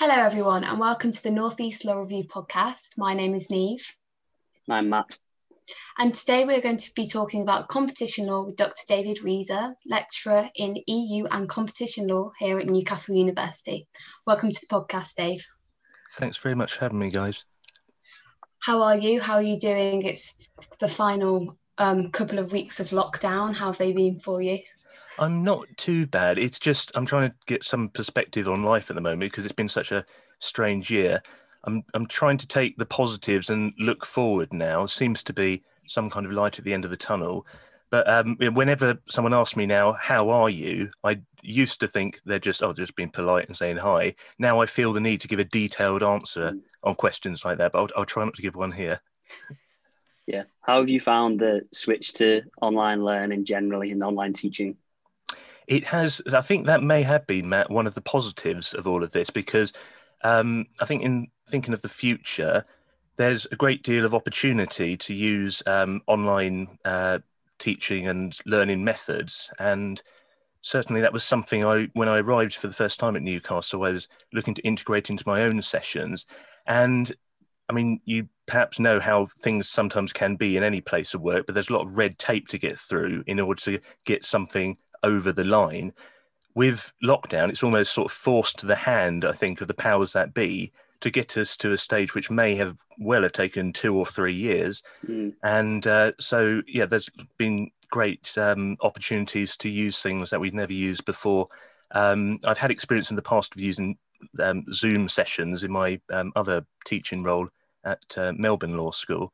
Hello, everyone, and welcome to the Northeast Law Review podcast. My name is Neve. I'm Matt. And today we're going to be talking about competition law with Dr. David Reader, lecturer in EU and competition law here at Newcastle University. Welcome to the podcast, Dave. Thanks very much for having me, guys. How are you? How are you doing? It's the final um, couple of weeks of lockdown. How have they been for you? I'm not too bad. It's just I'm trying to get some perspective on life at the moment because it's been such a strange year. I'm I'm trying to take the positives and look forward now. Seems to be some kind of light at the end of the tunnel. But um, whenever someone asks me now, "How are you?" I used to think they're just oh, just being polite and saying hi. Now I feel the need to give a detailed answer on questions like that. But I'll, I'll try not to give one here. Yeah. How have you found the switch to online learning generally and online teaching? It has i think that may have been matt one of the positives of all of this because um, i think in thinking of the future there's a great deal of opportunity to use um, online uh, teaching and learning methods. And certainly that was something i when i arrived for the first time at newcastle i was looking to integrate into my own sessions. And I mean, you perhaps know how things sometimes can be in any place of work, but there's a lot of red tape to get through in order to get something over the line. With lockdown, it's almost sort of forced to the hand, I think, of the powers that be to get us to a stage which may have well have taken two or three years. Mm. And uh, so, yeah, there's been great um, opportunities to use things that we'd never used before. Um, I've had experience in the past of using um, Zoom sessions in my um, other teaching role at uh, Melbourne Law School.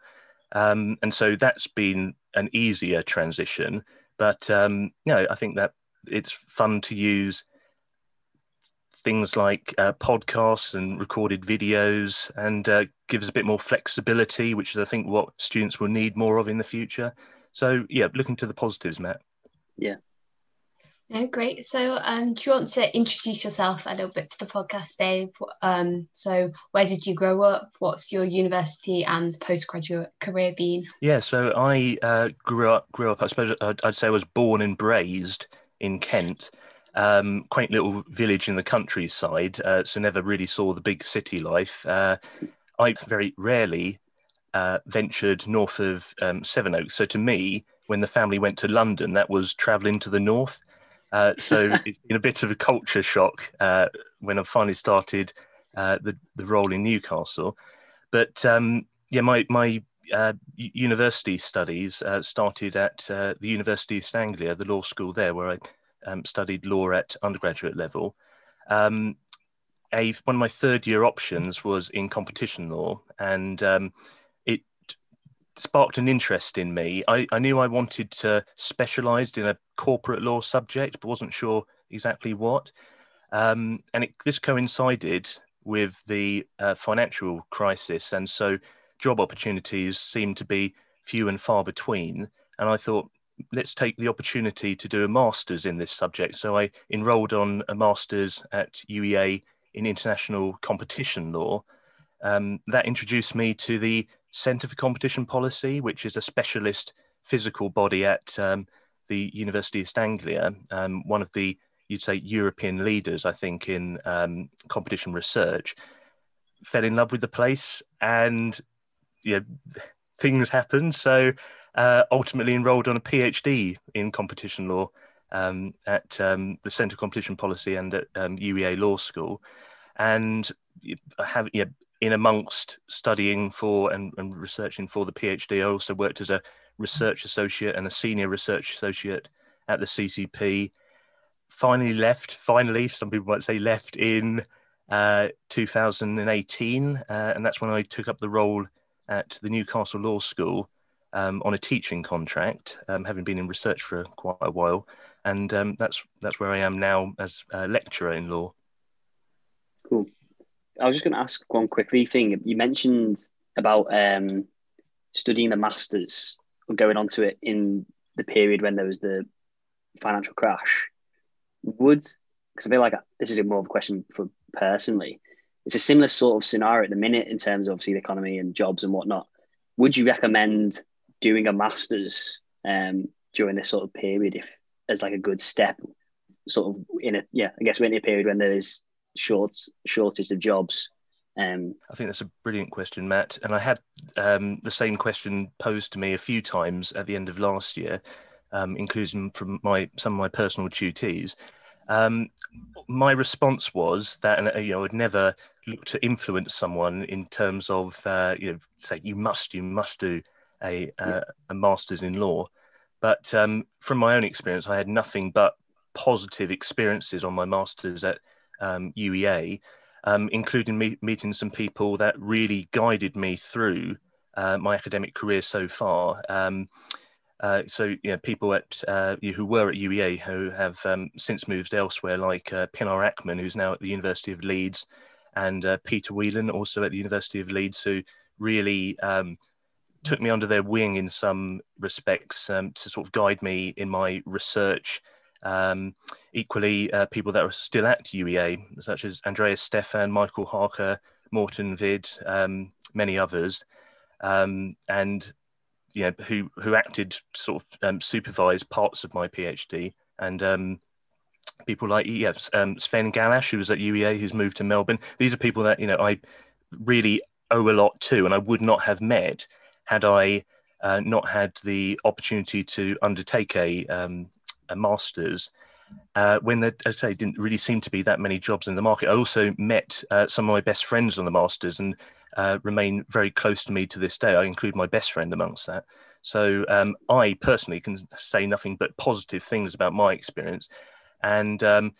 Um, and so that's been an easier transition. But um, you know, I think that it's fun to use things like uh, podcasts and recorded videos and uh, gives a bit more flexibility, which is, I think, what students will need more of in the future. So, yeah, looking to the positives, Matt. Yeah, no, great. So, um, do you want to introduce yourself a little bit to the podcast, Dave? Um, so, where did you grow up? What's your university and postgraduate career been? Yeah, so I uh, grew up. Grew up. I suppose I'd, I'd, say I was born and raised in Kent, um, quaint little village in the countryside. Uh, so never really saw the big city life. Uh, I very rarely uh, ventured north of um, Sevenoaks. So to me, when the family went to London, that was travelling to the north. Uh, so it's been a bit of a culture shock uh, when I finally started uh, the the role in Newcastle. But um, yeah, my my uh, university studies uh, started at the University of Anglia, the law school there, where I um, studied law at undergraduate level. Um, a, one of my third year options was in competition law, and um, sparked an interest in me. I, I knew I wanted to specialise in a corporate law subject, but wasn't sure exactly what. Um, and it, this coincided with the uh, financial crisis, and so job opportunities seemed to be few and far between. And I thought, let's take the opportunity to do a master's in this subject. So I enrolled on a master's at UEA in international competition law. Um, that introduced me to the Centre for Competition Policy, which is a specialist physical body at um, the University of Anglia, um, one of the you'd say European leaders, I think, in um, competition research. Fell in love with the place, and yeah, things happened. So uh, ultimately enrolled on a PhD in competition law um, at um, the Centre for Competition Policy and at UEA um, Law School, and I have yeah, in amongst studying for and, and researching for the PhD, I also worked as a research associate and a senior research associate at the CCP. Finally left, finally, some people might say left in uh, 2018. Uh, and that's when I took up the role at the Newcastle Law School um, on a teaching contract, um, having been in research for quite a while. And um, that's, that's where I am now as a lecturer in law. Cool. I was just going to ask one quickly thing. You mentioned about um, studying the masters or going on to it in the period when there was the financial crash. Would because I feel like this is more of a question for personally. It's a similar sort of scenario at the minute in terms of obviously the economy and jobs and whatnot. Would you recommend doing a masters um, during this sort of period if as like a good step, sort of in a yeah, I guess we're in a period when there is short shortage of jobs? Um, I think that's a brilliant question, Matt. And I had um, the same question posed to me a few times at the end of last year, um, including from my some of my personal tutees. Um, my response was that uh, you know I'd never look to influence someone in terms of uh, you know say you must you must do a uh, a master's in law, but um, from my own experience, I had nothing but positive experiences on my masters at um, UEA, um, including me- meeting some people that really guided me through uh, my academic career so far. Um, uh, so, you know, people at uh, who were at UEA who have um, since moved elsewhere, like uh, Pinar Akman, who's now at the University of Leeds, and uh, Peter Whelan, also at the University of Leeds, who really um, took me under their wing in some respects um, to sort of guide me in my research. Um, equally, uh, people that are still at UEA, such as Andreas Stephan, Michael Harker, Morten Hviid, um, many others, um, and you know, who who acted sort of um, supervised parts of my PhD, and um, people like yeah, um, Sven Gallasch, who was at UEA, who's moved to Melbourne. These are people that you know I really owe a lot to, and I would not have met had I uh, not had the opportunity to undertake a um, a master's. Uh, when there, I say, didn't really seem to be that many jobs in the market. I also met uh, some of my best friends on the masters, and uh, remain very close to me to this day. I include my best friend amongst that. So um, I personally can say nothing but positive things about my experience. And um,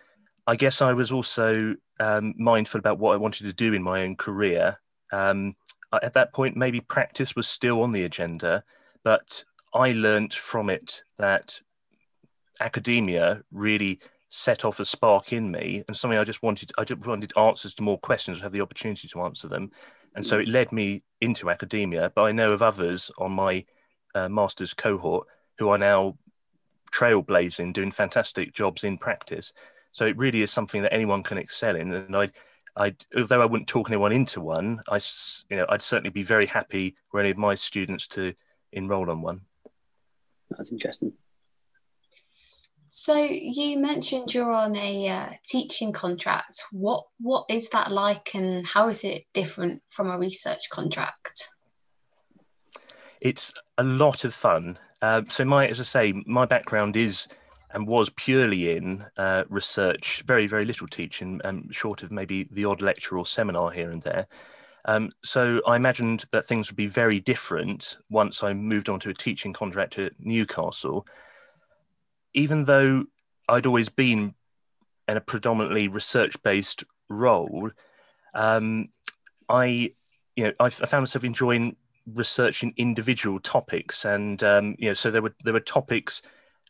I guess I was also um, mindful about what I wanted to do in my own career. Um, at that point, maybe practice was still on the agenda, but I learnt from it that academia really set off a spark in me and something I just wanted I just wanted answers to more questions, have the opportunity to answer them. And so it led me into academia. But I know of others on my uh, master's cohort who are now trailblazing, doing fantastic jobs in practice. So it really is something that anyone can excel in. And I, I, although I wouldn't talk anyone into one, I, you know, I'd certainly be very happy for any of my students to enroll on one. That's interesting. So you mentioned you're on a uh, teaching contract. What what is that like, and how is it different from a research contract? It's a lot of fun. Uh, so my, as I say, my background is and was purely in uh, research. Very very little teaching, um, short of maybe the odd lecture or seminar here and there. Um, so I imagined that things would be very different once I moved on to a teaching contract at Newcastle even though I'd always been in a predominantly research-based role, um, I, you know, I, I, found myself enjoying researching individual topics, and um, you know, so there were there were topics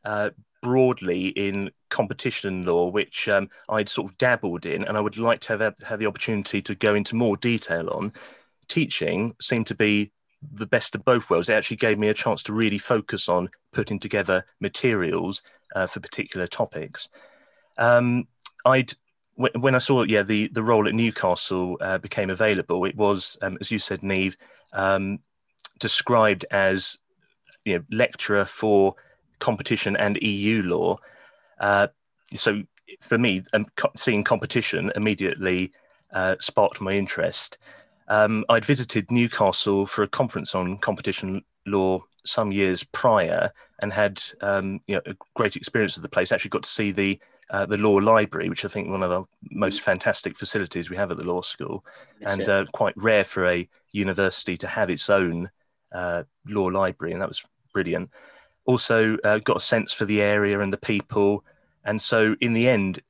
uh, broadly in competition law, which um, I'd sort of dabbled in, and I would like to have have the opportunity to go into more detail on. Teaching seemed to be the best of both worlds. It actually gave me a chance to really focus on putting together materials uh, for particular topics. Um, I'd when I saw yeah the the role at Newcastle uh, became available, it was um, as you said, Neve, um, described as you know lecturer for competition and EU law. Uh, so for me, um, seeing competition immediately uh, sparked my interest. Um, I'd visited Newcastle for a conference on competition law some years prior and had um, you know, a great experience of the place. Actually, got to see the uh, the law library, which I think one of the most fantastic facilities we have at the law school, yes, and uh, quite rare for a university to have its own uh, law library, and that was brilliant. Also, uh, got a sense for the area and the people, and so in the end,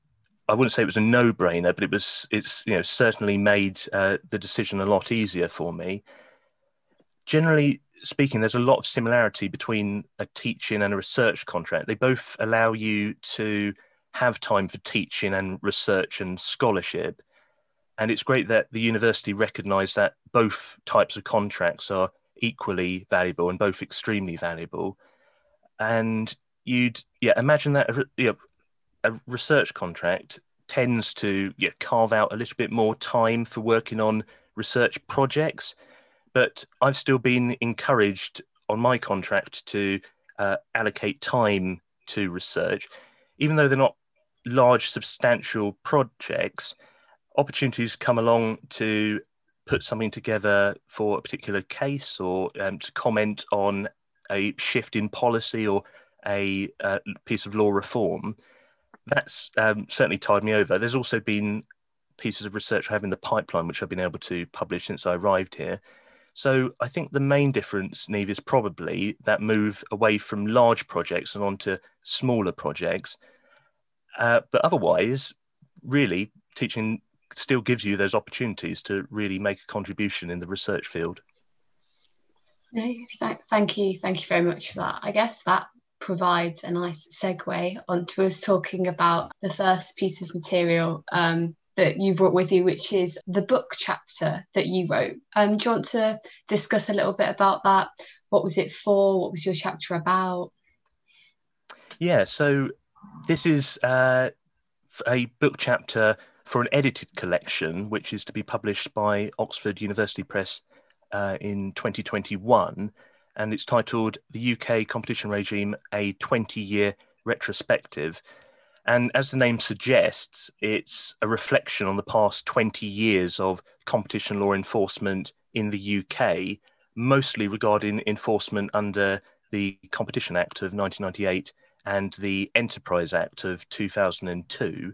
I wouldn't say it was a no-brainer, but it was. It's you know certainly made uh, the decision a lot easier for me. Generally speaking, there's a lot of similarity between a teaching and a research contract. They both allow you to have time for teaching and research and scholarship. And it's great that the university recognise that both types of contracts are equally valuable and both extremely valuable. And you'd yeah imagine that a, you know, a research contract tends to yeah, carve out a little bit more time for working on research projects but I've still been encouraged on my contract to uh, allocate time to research, even though they're not large, substantial projects. opportunities come along to put something together for a particular case or um, to comment on a shift in policy or a uh, piece of law reform, that's um, certainly tied me over. There's also been pieces of research I have in the pipeline which I've been able to publish since I arrived here. So I think the main difference, Neve, is probably that move away from large projects and onto smaller projects. Uh, but otherwise, really, teaching still gives you those opportunities to really make a contribution in the research field. No, th- thank you. Thank you very much for that. I guess that provides a nice segue onto us talking about the first piece of material um, that you brought with you, which is the book chapter that you wrote. Um, do you want to discuss a little bit about that? What was it for? What was your chapter about? Yeah, so this is uh, a book chapter for an edited collection, which is to be published by Oxford University Press uh, in 2021. And it's titled The UK Competition Regime A 20 Year Retrospective. And as the name suggests, it's a reflection on the past 20 years of competition law enforcement in the UK, mostly regarding enforcement under the Competition Act of 1998 and the Enterprise Act of 2002.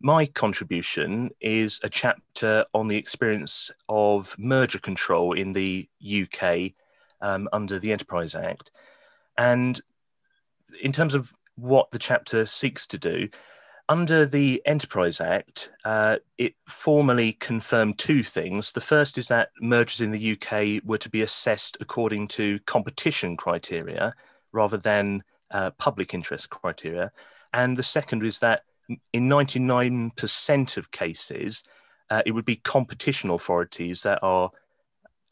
My contribution is a chapter on the experience of merger control in the UK um, under the Enterprise Act. And in terms of what the chapter seeks to do, under the Enterprise Act, uh, it formally confirmed two things. The first is that mergers in the UK were to be assessed according to competition criteria rather than uh, public interest criteria. And the second is that in 99% of cases, uh, it would be competition authorities that are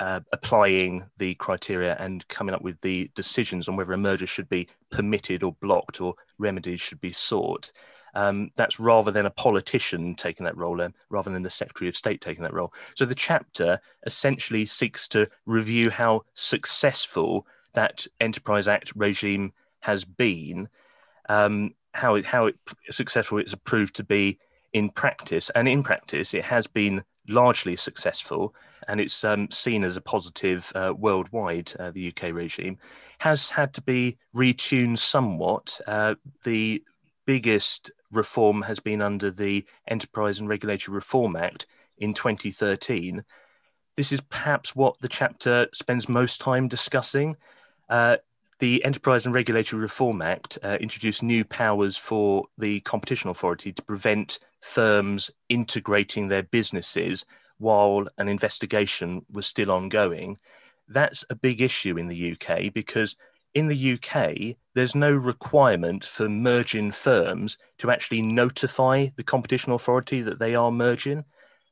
uh, applying the criteria and coming up with the decisions on whether a merger should be permitted or blocked or remedies should be sought. Um, that's rather than a politician taking that role, um, rather than the Secretary of State taking that role. So the chapter essentially seeks to review how successful that Enterprise Act regime has been um, how it, how it, successful it's proved to be in practice. And in practice, it has been largely successful, and it's um, seen as a positive uh, worldwide. Uh, the UK regime has had to be retuned somewhat. Uh, the biggest reform has been under the Enterprise and Regulatory Reform Act in 2013. This is perhaps what the chapter spends most time discussing. Uh, the Enterprise and Regulatory Reform Act uh, introduced new powers for the Competition Authority to prevent firms integrating their businesses while an investigation was still ongoing. That's a big issue in the UK because in the UK, there's no requirement for merging firms to actually notify the Competition Authority that they are merging.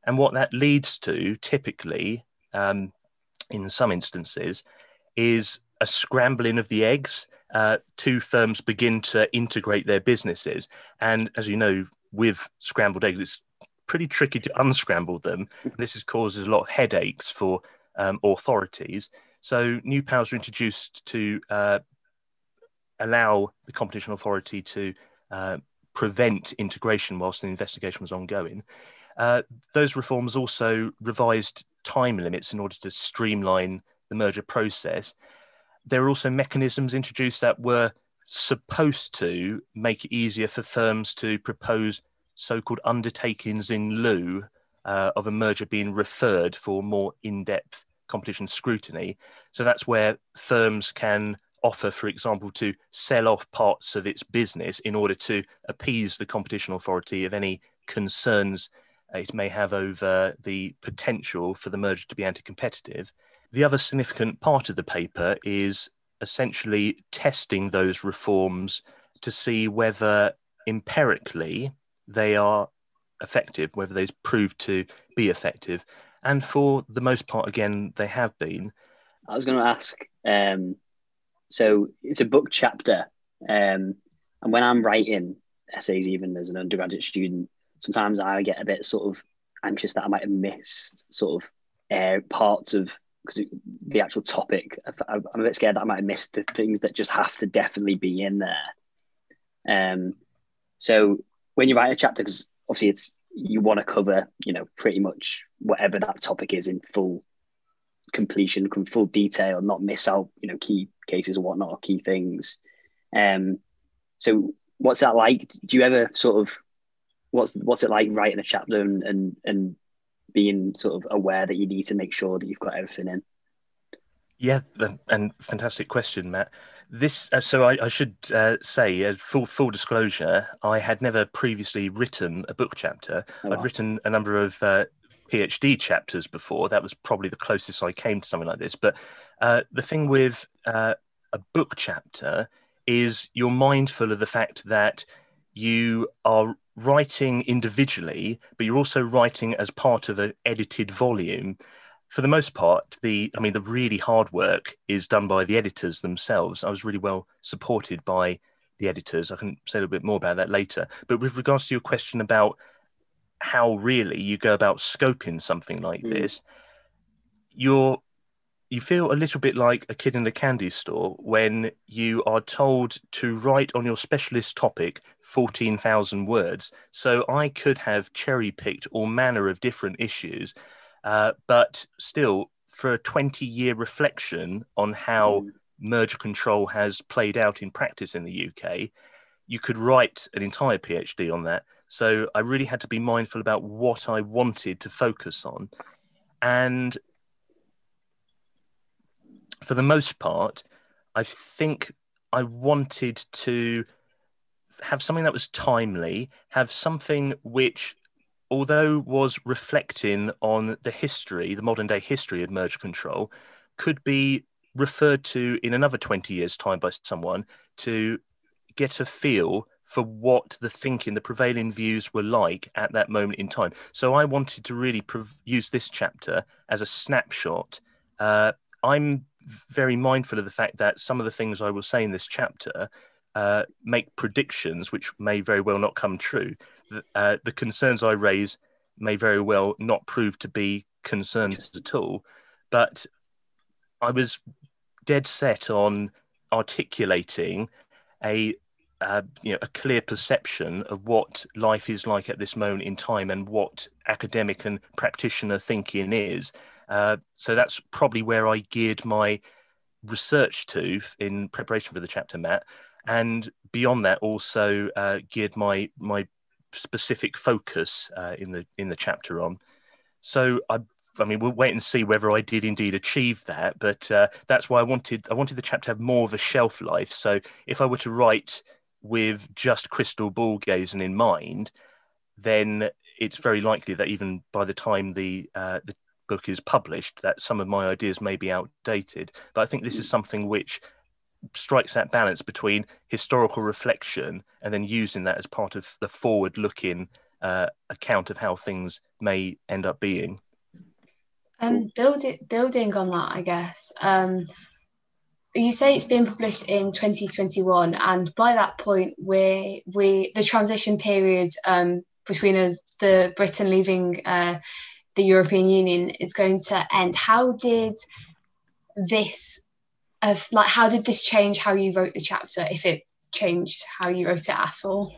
And what that leads to typically, um, in some instances, is a scrambling of the eggs. Uh, two firms begin to integrate their businesses. And as you know, with scrambled eggs, it's pretty tricky to unscramble them. This has causes a lot of headaches for um, authorities. So new powers are introduced to uh, allow the competition authority to uh, prevent integration whilst an investigation was ongoing. Uh, those reforms also revised time limits in order to streamline the merger process there are also mechanisms introduced that were supposed to make it easier for firms to propose so-called undertakings in lieu uh, of a merger being referred for more in-depth competition scrutiny. So that's where firms can offer, for example, to sell off parts of its business in order to appease the competition authority of any concerns it may have over the potential for the merger to be anti-competitive. The other significant part of the paper is essentially testing those reforms to see whether empirically they are effective, whether they've proved to be effective. And for the most part, again, they have been. I was going to ask um, so it's a book chapter. Um, and when I'm writing essays, even as an undergraduate student, sometimes I get a bit sort of anxious that I might have missed sort of uh, parts of because the actual topic, I'm a bit scared that I might have missed the things that just have to definitely be in there. Um, so when you write a chapter, because obviously it's you want to cover, you know, pretty much whatever that topic is in full completion, full detail, not miss out, you know, key cases or whatnot, or key things. Um, so what's that like? Do you ever sort of what's what's it like writing a chapter and and, and being sort of aware that you need to make sure that you've got everything in? Yeah, and fantastic question, Matt. This, uh, so I, I should uh, say, uh, full full disclosure, I had never previously written a book chapter. Oh, wow. I'd written a number of uh, PhD chapters before. That was probably the closest I came to something like this. But uh, the thing with uh, a book chapter is you're mindful of the fact that you are writing individually, but you're also writing as part of an edited volume. For the most part, the I mean, the really hard work is done by the editors themselves. I was really well supported by the editors. I can say a little bit more about that later. But with regards to your question about how really you go about scoping something like mm. this, you're you feel a little bit like a kid in the candy store when you are told to write on your specialist topic 14,000 words. So I could have cherry picked all manner of different issues, uh, but still, for a 20 year reflection on how mm. merger control has played out in practice in the UK, you could write an entire PhD on that. So I really had to be mindful about what I wanted to focus on. And for the most part, I think I wanted to have something that was timely, have something which, although was reflecting on the history, the modern day history of merger control, could be referred to in another 20 years' time by someone to get a feel for what the thinking, the prevailing views were like at that moment in time. So I wanted to really use this chapter as a snapshot. Uh, I'm very mindful of the fact that some of the things I will say in this chapter uh, make predictions which may very well not come true. Uh, the concerns I raise may very well not prove to be concerns at all. But I was dead set on articulating a uh, you know a clear perception of what life is like at this moment in time and what academic and practitioner thinking is uh, so that's probably where I geared my research to in preparation for the chapter, Matt. And beyond that, also uh, geared my my specific focus uh, in the in the chapter on. So I, I mean, we'll wait and see whether I did indeed achieve that. But uh, that's why I wanted I wanted the chapter to have more of a shelf life. So if I were to write with just crystal ball gazing in mind, then it's very likely that even by the time the uh, the book is published that some of my ideas may be outdated. But I think this is something which strikes that balance between historical reflection and then using that as part of the forward looking uh, account of how things may end up being. And build it, building on that, I guess. Um, you say it's been published in 2021, and by that point, we we the transition period um, between us, the Britain leaving uh, the European Union is going to end. How did this of like how did this change how you wrote the chapter if it changed how you wrote it at all?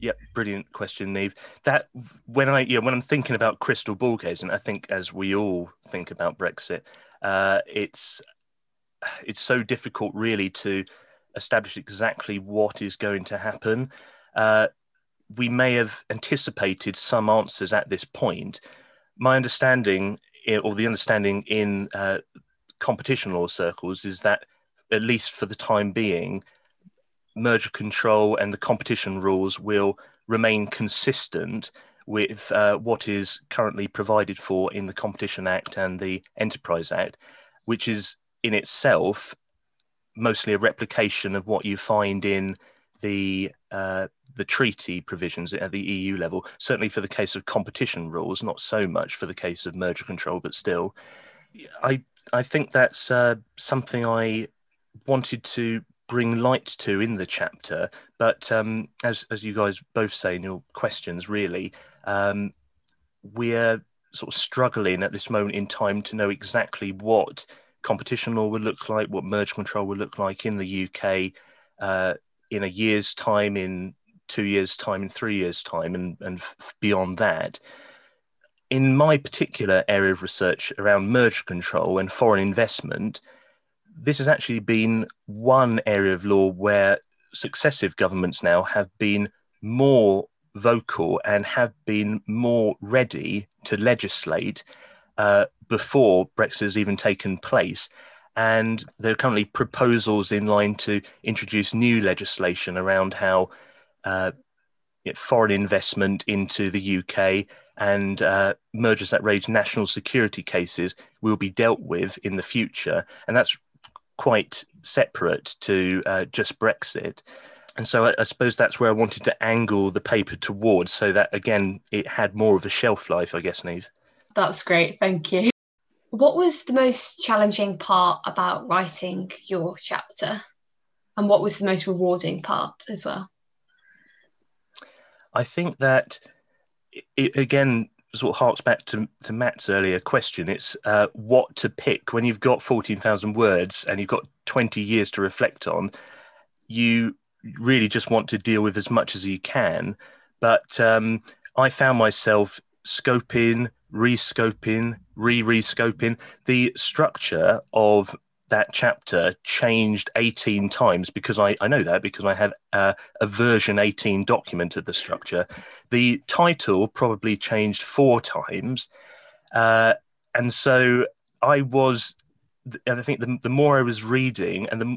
Yep, brilliant question, Neve. That when I yeah when I'm thinking about crystal ball gazing, I think as we all think about Brexit, uh, it's it's so difficult really to establish exactly what is going to happen. Uh, we may have anticipated some answers at this point, my understanding, or the understanding in uh, competition law circles, is that at least for the time being, merger control and the competition rules will remain consistent with uh, what is currently provided for in the Competition Act and the Enterprise Act, which is in itself mostly a replication of what you find in the uh, the treaty provisions at the EU level. Certainly for the case of competition rules, not so much for the case of merger control, but still, I I think that's uh, something I wanted to bring light to in the chapter. But um, as as you guys both say in your questions, really, um, we're sort of struggling at this moment in time to know exactly what competition law would look like, what merger control would look like in the UK. Uh, in a year's time, in two years' time, in three years' time, and, and beyond that. In my particular area of research around merger control and foreign investment, this has actually been one area of law where successive governments now have been more vocal and have been more ready to legislate uh, before Brexit has even taken place. And there are currently proposals in line to introduce new legislation around how uh, foreign investment into the UK and uh, mergers that raise national security cases will be dealt with in the future. And that's quite separate to uh, just Brexit. And so I, I, suppose that's where I wanted to angle the paper towards so that, again, it had more of a shelf life, I guess, Neve. That's great. Thank you. What was the most challenging part about writing your chapter? And what was the most rewarding part as well? I think that it, again sort of harks back to, to Matt's earlier question. It's uh, what to pick when you've got 14,000 words and you've got 20 years to reflect on. You really just want to deal with as much as you can. But um, I found myself scoping, rescoping, re-rescoping. The structure of that chapter changed 18 times because I, I know that because I have a, a version 18 document of the structure. The title probably changed four times. Uh, and so I was, and I think the, the more I was reading and the,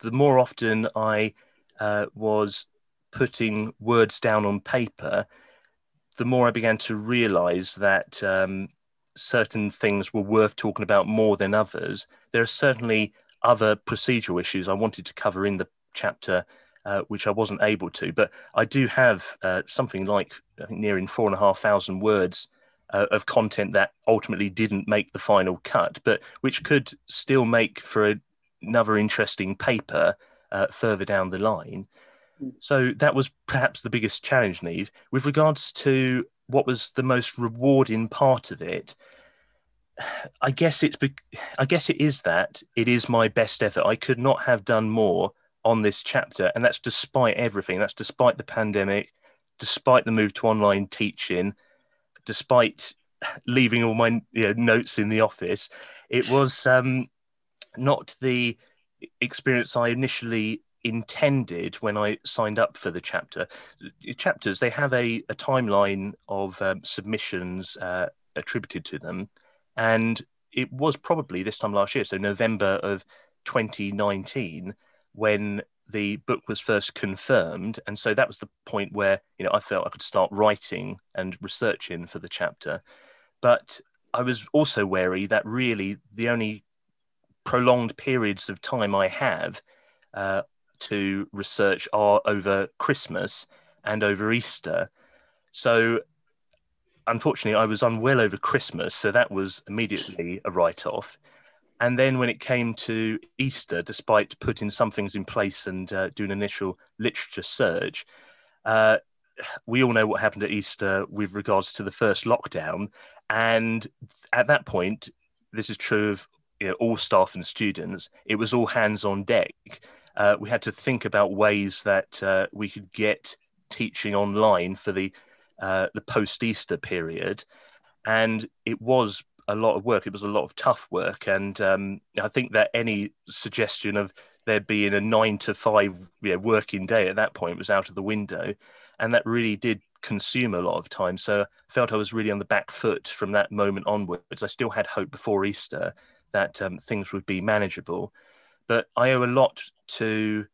the more often I uh, was putting words down on paper, the more I began to realize that um, certain things were worth talking about more than others. There are certainly other procedural issues I wanted to cover in the chapter, uh, which I wasn't able to. But I do have uh, something like I think nearing four and a half thousand words uh, of content that ultimately didn't make the final cut, but which could still make for a, another interesting paper uh, further down the line. Hmm. So that was perhaps the biggest challenge, Neve. With regards to what was the most rewarding part of it i guess it's be- i guess it is that it is my best effort. I could not have done more on this chapter and that's despite everything. That's despite the pandemic despite the move to online teaching despite leaving all my you know, notes in the office. It was um, not the experience i initially intended when I signed up for the chapter. Chapters they have a, a timeline of um, submissions uh, attributed to them, and it was probably this time last year, so November of 2019, when the book was first confirmed, and so that was the point where you know I felt I could start writing and researching for the chapter, but I was also wary that really the only prolonged periods of time I have uh, to research are over Christmas and over Easter. So, unfortunately, I was unwell over Christmas, so that was immediately a write off. And then when it came to Easter, despite putting some things in place and uh, doing an initial literature search, uh, we all know what happened at Easter with regards to the first lockdown. And at that point, this is true of you know, all staff and students, it was all hands on deck uh, we had to think about ways that uh, we could get teaching online for the uh, the post Easter period, and it was a lot of work. It was a lot of tough work, and um, I think that any suggestion of there being a nine to five know, working day at that point was out of the window, and that really did consume a lot of time. So I felt I was really on the back foot from that moment onwards. I still had hope before Easter that um, things would be manageable, but I owe a lot to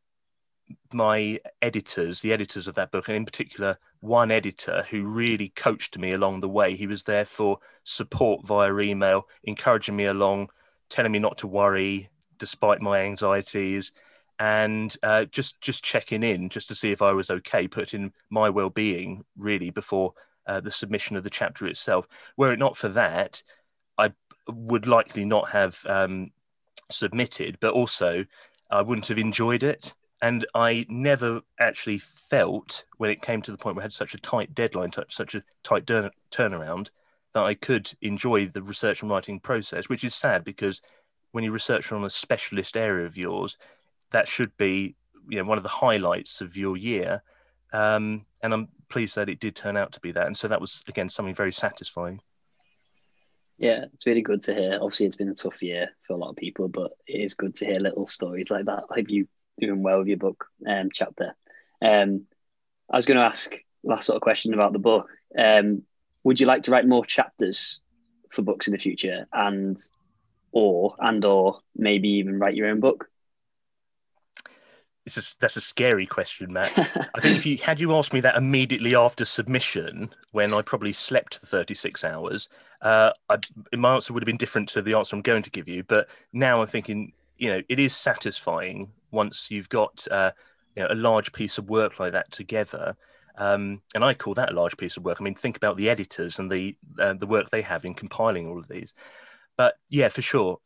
my editors, the editors of that book, and in particular, one editor who really coached me along the way. He was there for support via email, encouraging me along, telling me not to worry despite my anxieties, and uh, just just checking in just to see if I was okay, putting my well-being really before uh, the submission of the chapter itself. Were it not for that, I would likely not have um, submitted, but also I wouldn't have enjoyed it. And I never actually felt when it came to the point where I had such a tight deadline, such a tight turnaround, that I could enjoy the research and writing process, which is sad because when you research on a specialist area of yours, that should be you know one of the highlights of your year. Um, and I'm pleased that it did turn out to be that. And so that was again something very satisfying. Yeah, it's really good to hear. Obviously, it's been a tough year for a lot of people, but it is good to hear little stories like that. I hope you doing well with your book um, chapter. Um, I was going to ask last sort of question about the book. Um, would you like to write more chapters for books in the future, and or and or maybe even write your own book? It's a, that's a scary question, Matt. I think if you had you asked me that immediately after submission, when I probably slept for 36 hours, uh, I, my answer would have been different to the answer I'm going to give you. But now I'm thinking, you know, it is satisfying once you've got uh, you know, a large piece of work like that together. Um, and I call that a large piece of work. I mean, think about the editors and the uh, the work they have in compiling all of these. But yeah, for sure,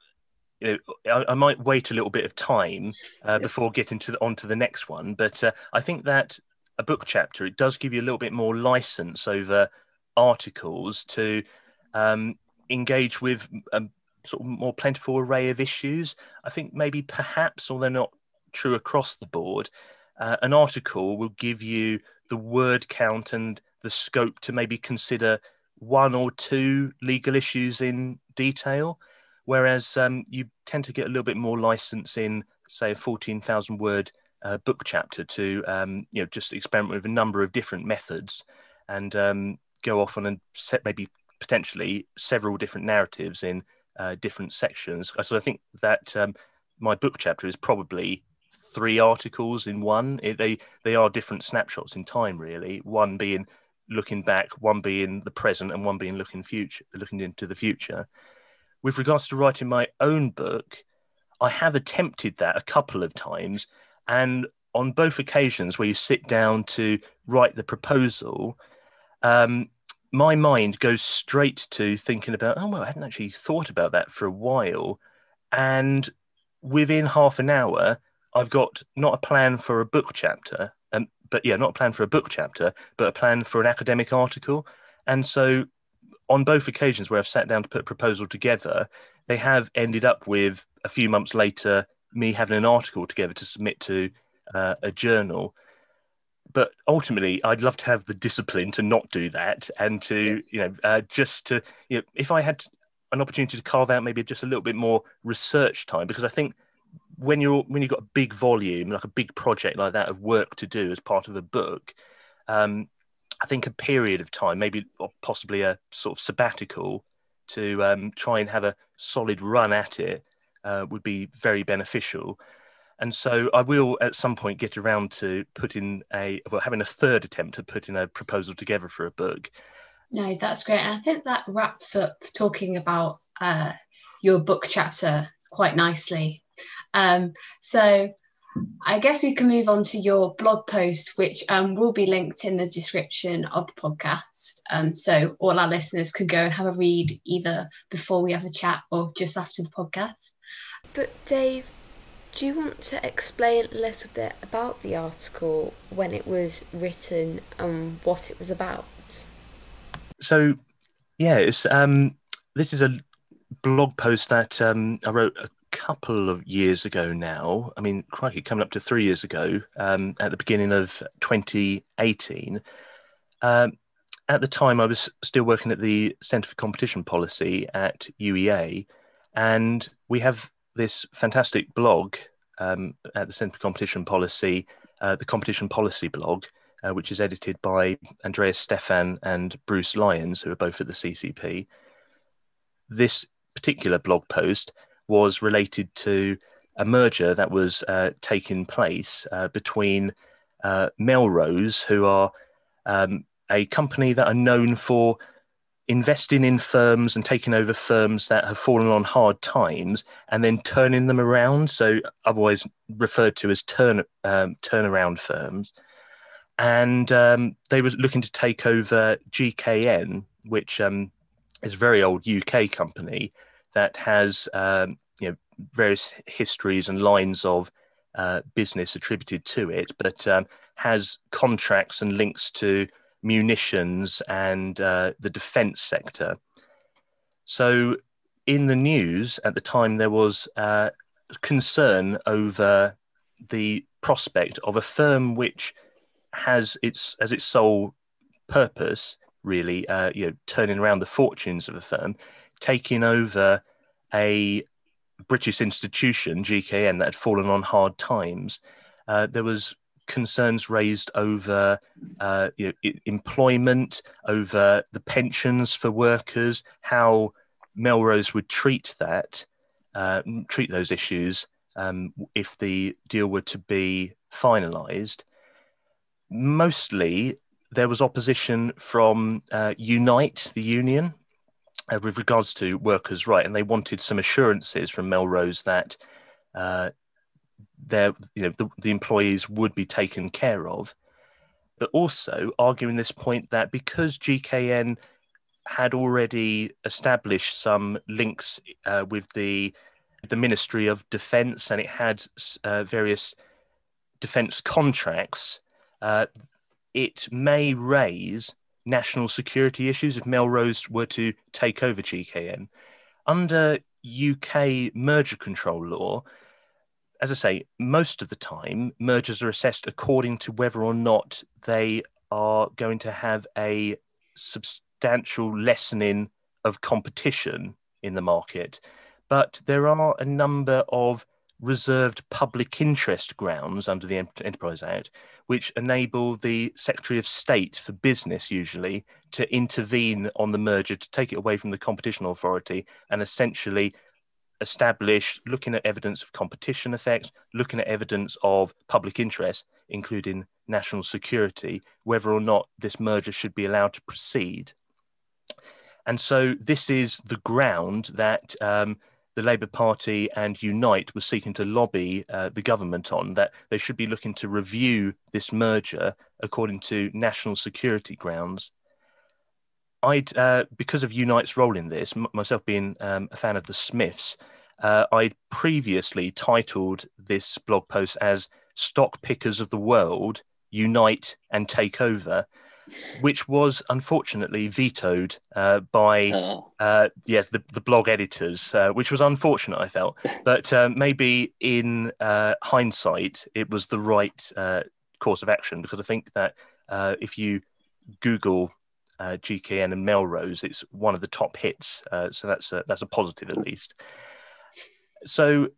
you know, I, I, might wait a little bit of time uh, yep. before getting to the, onto the next one. But uh, I think that a book chapter it does give you a little bit more license over articles to um, engage with a sort of more plentiful array of issues. I think maybe perhaps, although not true across the board, uh, an article will give you the word count and the scope to maybe consider one or two legal issues in detail whereas um, you tend to get a little bit more license in, say, a 14,000 word uh, book chapter to, um, you know, just experiment with a number of different methods and um, go off on and set maybe potentially several different narratives in uh, different sections. So I think that um, my book chapter is probably three articles in one. It, they they are different snapshots in time, really. One being looking back, one being the present, and one being looking future, looking into the future with regards to writing my own book, I have attempted that a couple of times. And on both occasions where you sit down to write the proposal, um, my mind goes straight to thinking about, oh, well, I hadn't actually thought about that for a while. And within half an hour, I've got not a plan for a book chapter, um, but yeah, not a plan for a book chapter, but a plan for an academic article. And so on both occasions where I've sat down to put a proposal together, they have ended up with a few months later me having an article together to submit to uh, a journal. But ultimately, I'd love to have the discipline to not do that and to, yes. you know, uh, just to, you know, if I had an opportunity to carve out maybe just a little bit more research time, because I think when you're when you've got a big volume, like a big project like that of work to do as part of a book, um, I think a period of time, maybe or possibly a sort of sabbatical, to um, try and have a solid run at it uh, would be very beneficial. And so I will at some point get around to putting a well having a third attempt at putting a proposal together for a book. No, that's great. And I think that wraps up talking about uh, your book chapter quite nicely. Um, so I guess we can move on to your blog post, which um, will be linked in the description of the podcast. Um, so all our listeners can go and have a read either before we have a chat or just after the podcast. But, Dave, do you want to explain a little bit about the article when it was written and what it was about? So, yeah, it's, um, this is a blog post that um, I wrote a couple of years ago now. I mean, crikey, coming up to three years ago, um, at the beginning of 2018. Um, at the time, I was still working at the Centre for Competition Policy at UEA, and we have this fantastic blog um, at the Centre for Competition Policy, uh, the Competition Policy blog, uh, which is edited by Andreas Stephan and Bruce Lyons, who are both at the CCP. This particular blog post was related to a merger that was uh, taking place uh, between uh, Melrose, who are um, a company that are known for investing in firms and taking over firms that have fallen on hard times and then turning them around. So, otherwise referred to as turn um, turnaround firms. And um, they were looking to take over GKN, which um, is a very old UK company that has um, you know various histories and lines of uh, business attributed to it, but um, has contracts and links to munitions and uh, the defence sector. So, in the news at the time, there was uh, concern over the prospect of a firm which has its as its sole purpose really, uh, you know, turning around the fortunes of a firm, taking over a British institution, GKN, that had fallen on hard times. Uh, there was concerns raised over uh, you know, employment, over the pensions for workers, how Melrose would treat that, uh, treat those issues um, if the deal were to be finalised. Mostly, there was opposition from uh, Unite, the union, uh, with regards to workers' right, and they wanted some assurances from Melrose that uh, their, you know, the, the employees would be taken care of. But also arguing this point that because GKN had already established some links uh, with the the Ministry of Defence and it had uh, various defence contracts, uh, it may raise national security issues if Melrose were to take over GKN. Under UK merger control law, as I say, most of the time mergers are assessed according to whether or not they are going to have a substantial lessening of competition in the market. But there are a number of reserved public interest grounds under the Enterprise Act, which enable the Secretary of State for Business, usually, to intervene on the merger, to take it away from the Competition Authority, and essentially establish, looking at evidence of competition effects, looking at evidence of public interest, including national security, whether or not this merger should be allowed to proceed. And so this is the ground that um, the Labour Party and Unite were seeking to lobby uh, the government on that they should be looking to review this merger according to national security grounds. I'd, uh, because of Unite's role in this, m- myself being um, a fan of the Smiths, uh, I'd previously titled this blog post as Stock Pickers of the World Unite and Take Over which was unfortunately vetoed uh, by oh. uh, yes the, the blog editors, uh, which was unfortunate. I felt, but uh, maybe in uh, hindsight, it was the right uh, course of action because I think that if you Google GKN and Melrose, it's one of the top hits. so that's a, that's a positive at least. So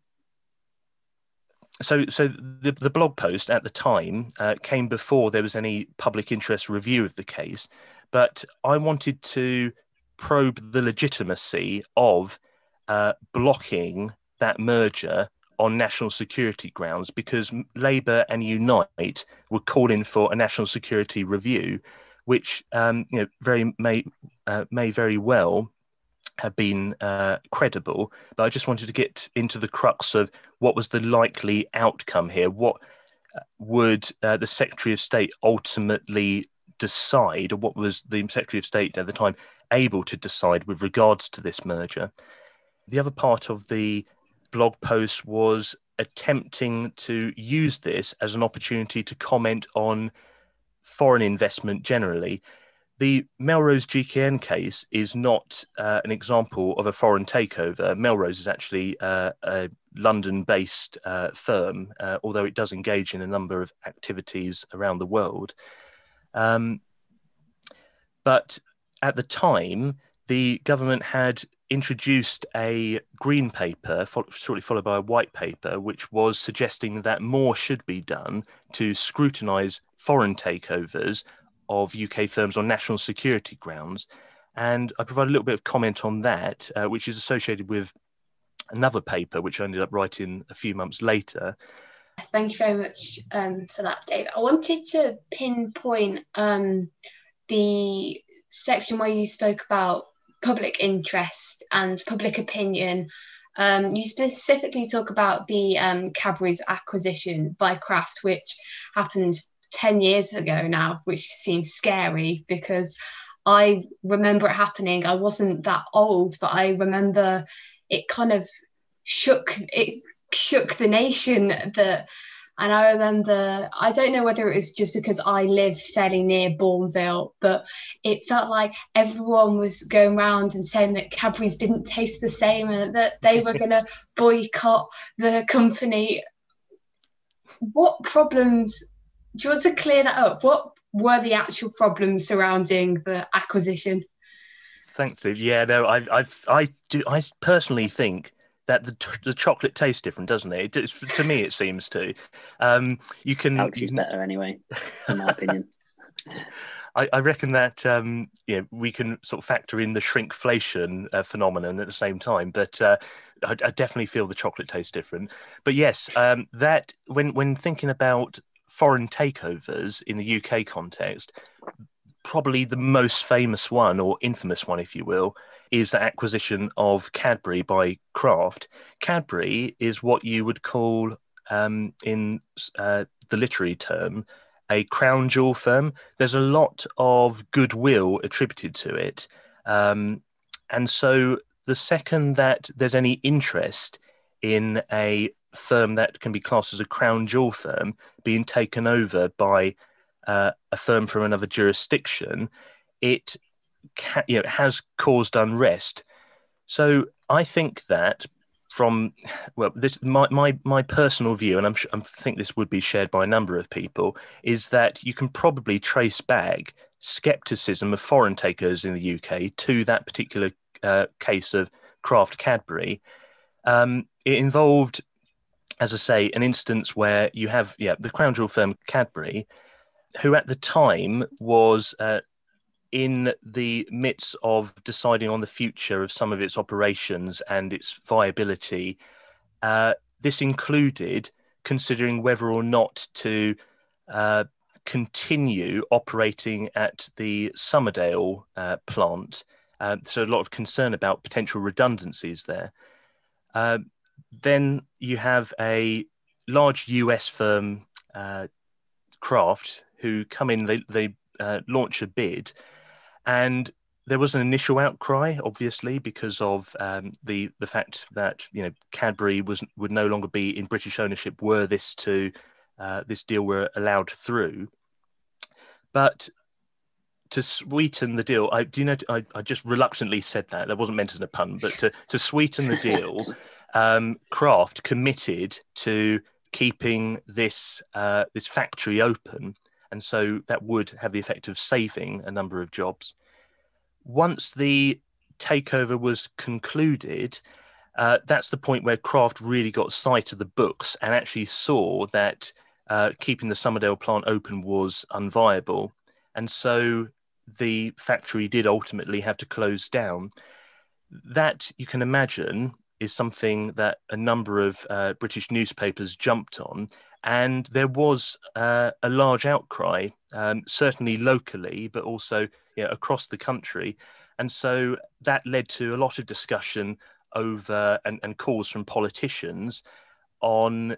so so the, the blog post at the time uh, came before there was any public interest review of the case but i wanted to probe the legitimacy of uh, blocking that merger on national security grounds because labour and unite were calling for a national security review which um, you know very may uh, may very well have been uh, credible, but I just wanted to get into the crux of what was the likely outcome here. What uh, would uh, the Secretary of State ultimately decide, or what was the Secretary of State at the time able to decide with regards to this merger? The other part of the blog post was attempting to use this as an opportunity to comment on foreign investment generally the Melrose GKN case is not uh, an example of a foreign takeover. Melrose is actually uh, a London based uh, firm, uh, although it does engage in a number of activities around the world. Um, but at the time, the government had introduced a green paper, shortly followed by a white paper, which was suggesting that more should be done to scrutinise foreign takeovers of UK firms on national security grounds. And I provide a little bit of comment on that, uh, which is associated with another paper, which I ended up writing a few months later. Thank you very much um, for that, Dave. I wanted to pinpoint um, the section where you spoke about public interest and public opinion. Um, you specifically talk about the um, Cadbury's acquisition by Kraft, which happened 10 years ago now, which seems scary because I remember it happening. I wasn't that old, but I remember it kind of shook it shook the nation that and I remember, I don't know whether it was just because I live fairly near Bournville, but it felt like everyone was going around and saying that Cadbury's didn't taste the same and that they were going to boycott the company. What problems do you want to clear that up? What were the actual problems surrounding the acquisition? Thanks, Steve. Yeah, no, I, I, I do. I personally think that the, the chocolate tastes different, doesn't it? it to me, it seems to. Um, you can. Alex is better anyway, in my opinion. I, I, reckon that um, know, we can sort of factor in the shrinkflation uh, phenomenon at the same time, but uh, I, I, definitely feel the chocolate tastes different. But yes, um, that when when thinking about foreign takeovers in the UK context, probably the most famous one or infamous one, if you will, is the acquisition of Cadbury by Kraft. Cadbury is what you would call, um, in uh, the literary term, a crown jewel firm. There's a lot of goodwill attributed to it. Um, and so the second that there's any interest in a firm that can be classed as a crown jewel firm being taken over by uh, a firm from another jurisdiction, it ca- you know, has caused unrest. So I think that from well this my my, my personal view and I'm, I think this would be shared by a number of people is that you can probably trace back skepticism of foreign takers in the UK to that particular uh, case of Kraft Cadbury um, it involved as I say an instance where you have yeah the crown jewel firm Cadbury who at the time was uh, in the midst of deciding on the future of some of its operations and its viability, uh, this included considering whether or not to uh, continue operating at the Somerdale uh, plant. Uh, so, a lot of concern about potential redundancies there. Uh, then you have a large US firm, uh, Kraft, who come in, they, they launch a bid and there was an initial outcry, obviously, because of um, the the fact that you know Cadbury was would no longer be in British ownership were this to uh, this deal were allowed through. But to sweeten the deal, I do you know I, I just reluctantly said that that wasn't meant as a pun, but to to sweeten the deal, um, Kraft committed to keeping this uh, this factory open and so that would have the effect of saving a number of jobs. Once the takeover was concluded, uh, that's the point where Kraft really got sight of the books and actually saw that uh, keeping the Somerdale plant open was unviable. And so the factory did ultimately have to close down. That you can imagine is something that a number of uh, British newspapers jumped on and there was uh, a large outcry, um, certainly locally, but also you know, across the country. And so that led to a lot of discussion over and, and calls from politicians on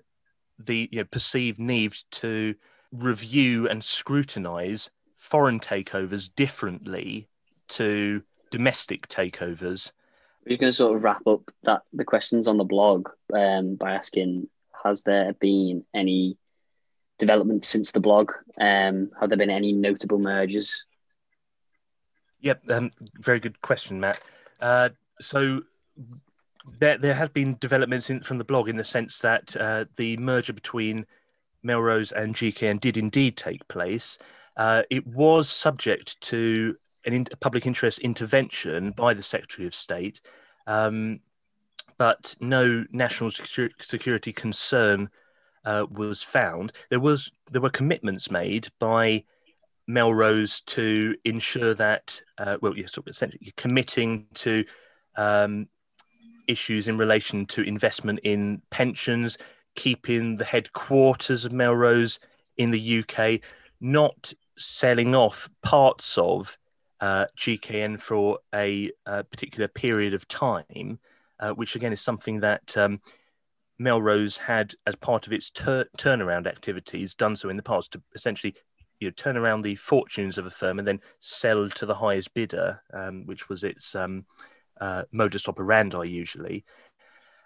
the you know, perceived need to review and scrutinize foreign takeovers differently to domestic takeovers. We're just going to sort of wrap up that the questions on the blog um, by asking has there been any development since the blog? Um, have there been any notable mergers? Yep, um, very good question, Matt. Uh, so there, there has been developments in, from the blog in the sense that uh, the merger between Melrose and GKN did indeed take place. Uh, it was subject to an in, public interest intervention by the Secretary of State. Um, but no national security concern uh, was found. There was there were commitments made by Melrose to ensure that uh, well, you're sort of essentially committing to um, issues in relation to investment in pensions, keeping the headquarters of Melrose in the UK, not selling off parts of uh, GKN for a, a, particular period of time uh, which again is something that um, Melrose had as part of its tur- turnaround activities done so in the past to essentially you know, turn around the fortunes of a firm and then sell to the highest bidder, um, which was its um, uh, modus operandi usually.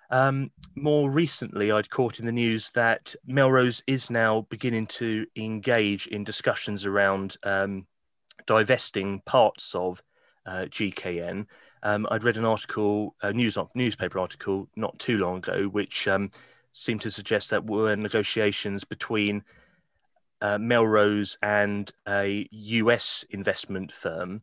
Um, more recently, I'd caught in the news that Melrose is now beginning to engage in discussions around um, divesting parts of uh, GKN um, I'd read an article, a news newspaper article, not too long ago, which um, seemed to suggest that were negotiations between uh, Melrose and a US investment firm.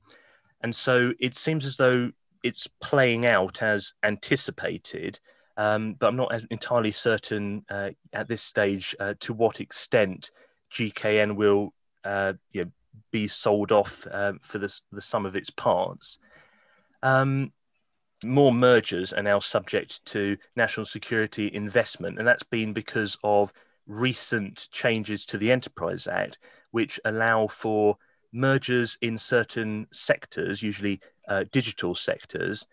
And so it seems as though it's playing out as anticipated, um, but I'm not entirely certain uh, at this stage uh, to what extent GKN will uh, you know, be sold off um, for the, the sum of its parts. Um, more mergers are now subject to national security investment, and that's been because of recent changes to the Enterprise Act, which allow for mergers in certain sectors, usually uh, digital sectors,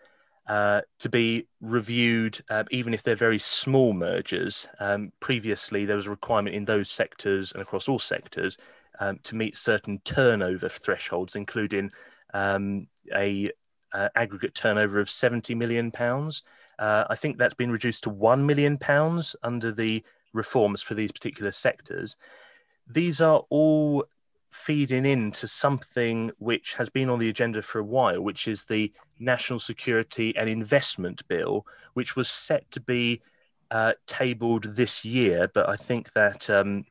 uh, to be reviewed, uh, even if they're very small mergers. Um, previously, there was a requirement in those sectors and across all sectors um, to meet certain turnover thresholds, including um, a uh, aggregate turnover of 70 million pounds. Uh, I think that's been reduced to 1 million pounds under the reforms for these particular sectors. These are all feeding into something which has been on the agenda for a while, which is the National Security and Investment Bill, which was set to be uh, tabled this year, but I think that um,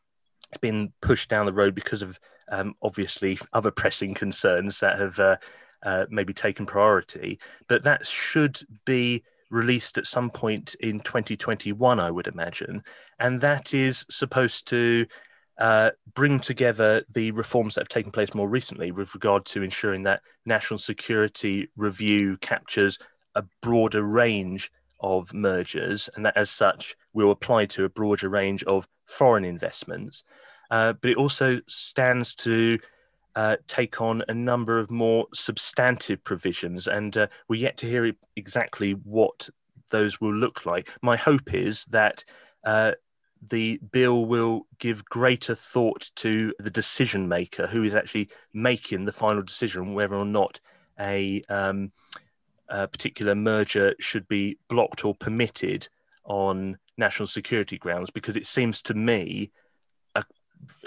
it's been pushed down the road because of um, obviously other pressing concerns that have uh, uh, maybe taken priority. But that should be released at some point in 2021, I would imagine. And that is supposed to uh, bring together the reforms that have taken place more recently with regard to ensuring that national security review captures a broader range of mergers and that as such will apply to a broader range of foreign investments. Uh, but it also stands to uh, take on a number of more substantive provisions, and uh, we're yet to hear exactly what those will look like. My hope is that uh, the bill will give greater thought to the decision maker who is actually making the final decision whether or not a, um, a particular merger should be blocked or permitted on national security grounds, because it seems to me a,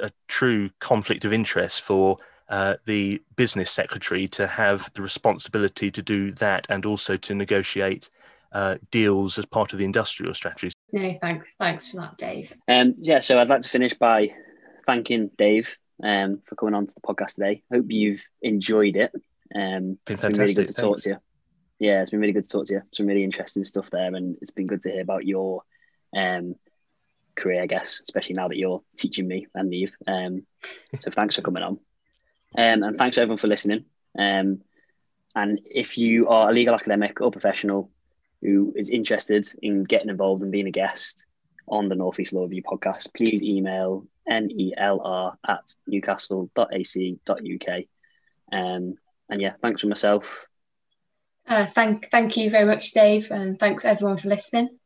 a true conflict of interest for uh, the business secretary to have the responsibility to do that and also to negotiate uh, deals as part of the industrial strategies. No, thanks, thanks for that, Dave. Um, yeah, so I'd like to finish by thanking Dave um, for coming on to the podcast today. Hope you've enjoyed it. Um, been it's been really good to talk to you. Yeah, it's been really good to talk to you. Some really interesting stuff there, and it's been good to hear about your um, career, I guess, especially now that you're teaching me and Neve. Um, so thanks for coming on. Um, and thanks everyone for listening. Um, and if you are a legal academic or professional who is interested in getting involved and being a guest on the Northeast Law Review podcast, please email nelr at newcastle.ac.uk. Um, and yeah, thanks for myself. Uh, thank, thank you very much, Dave, and thanks everyone for listening.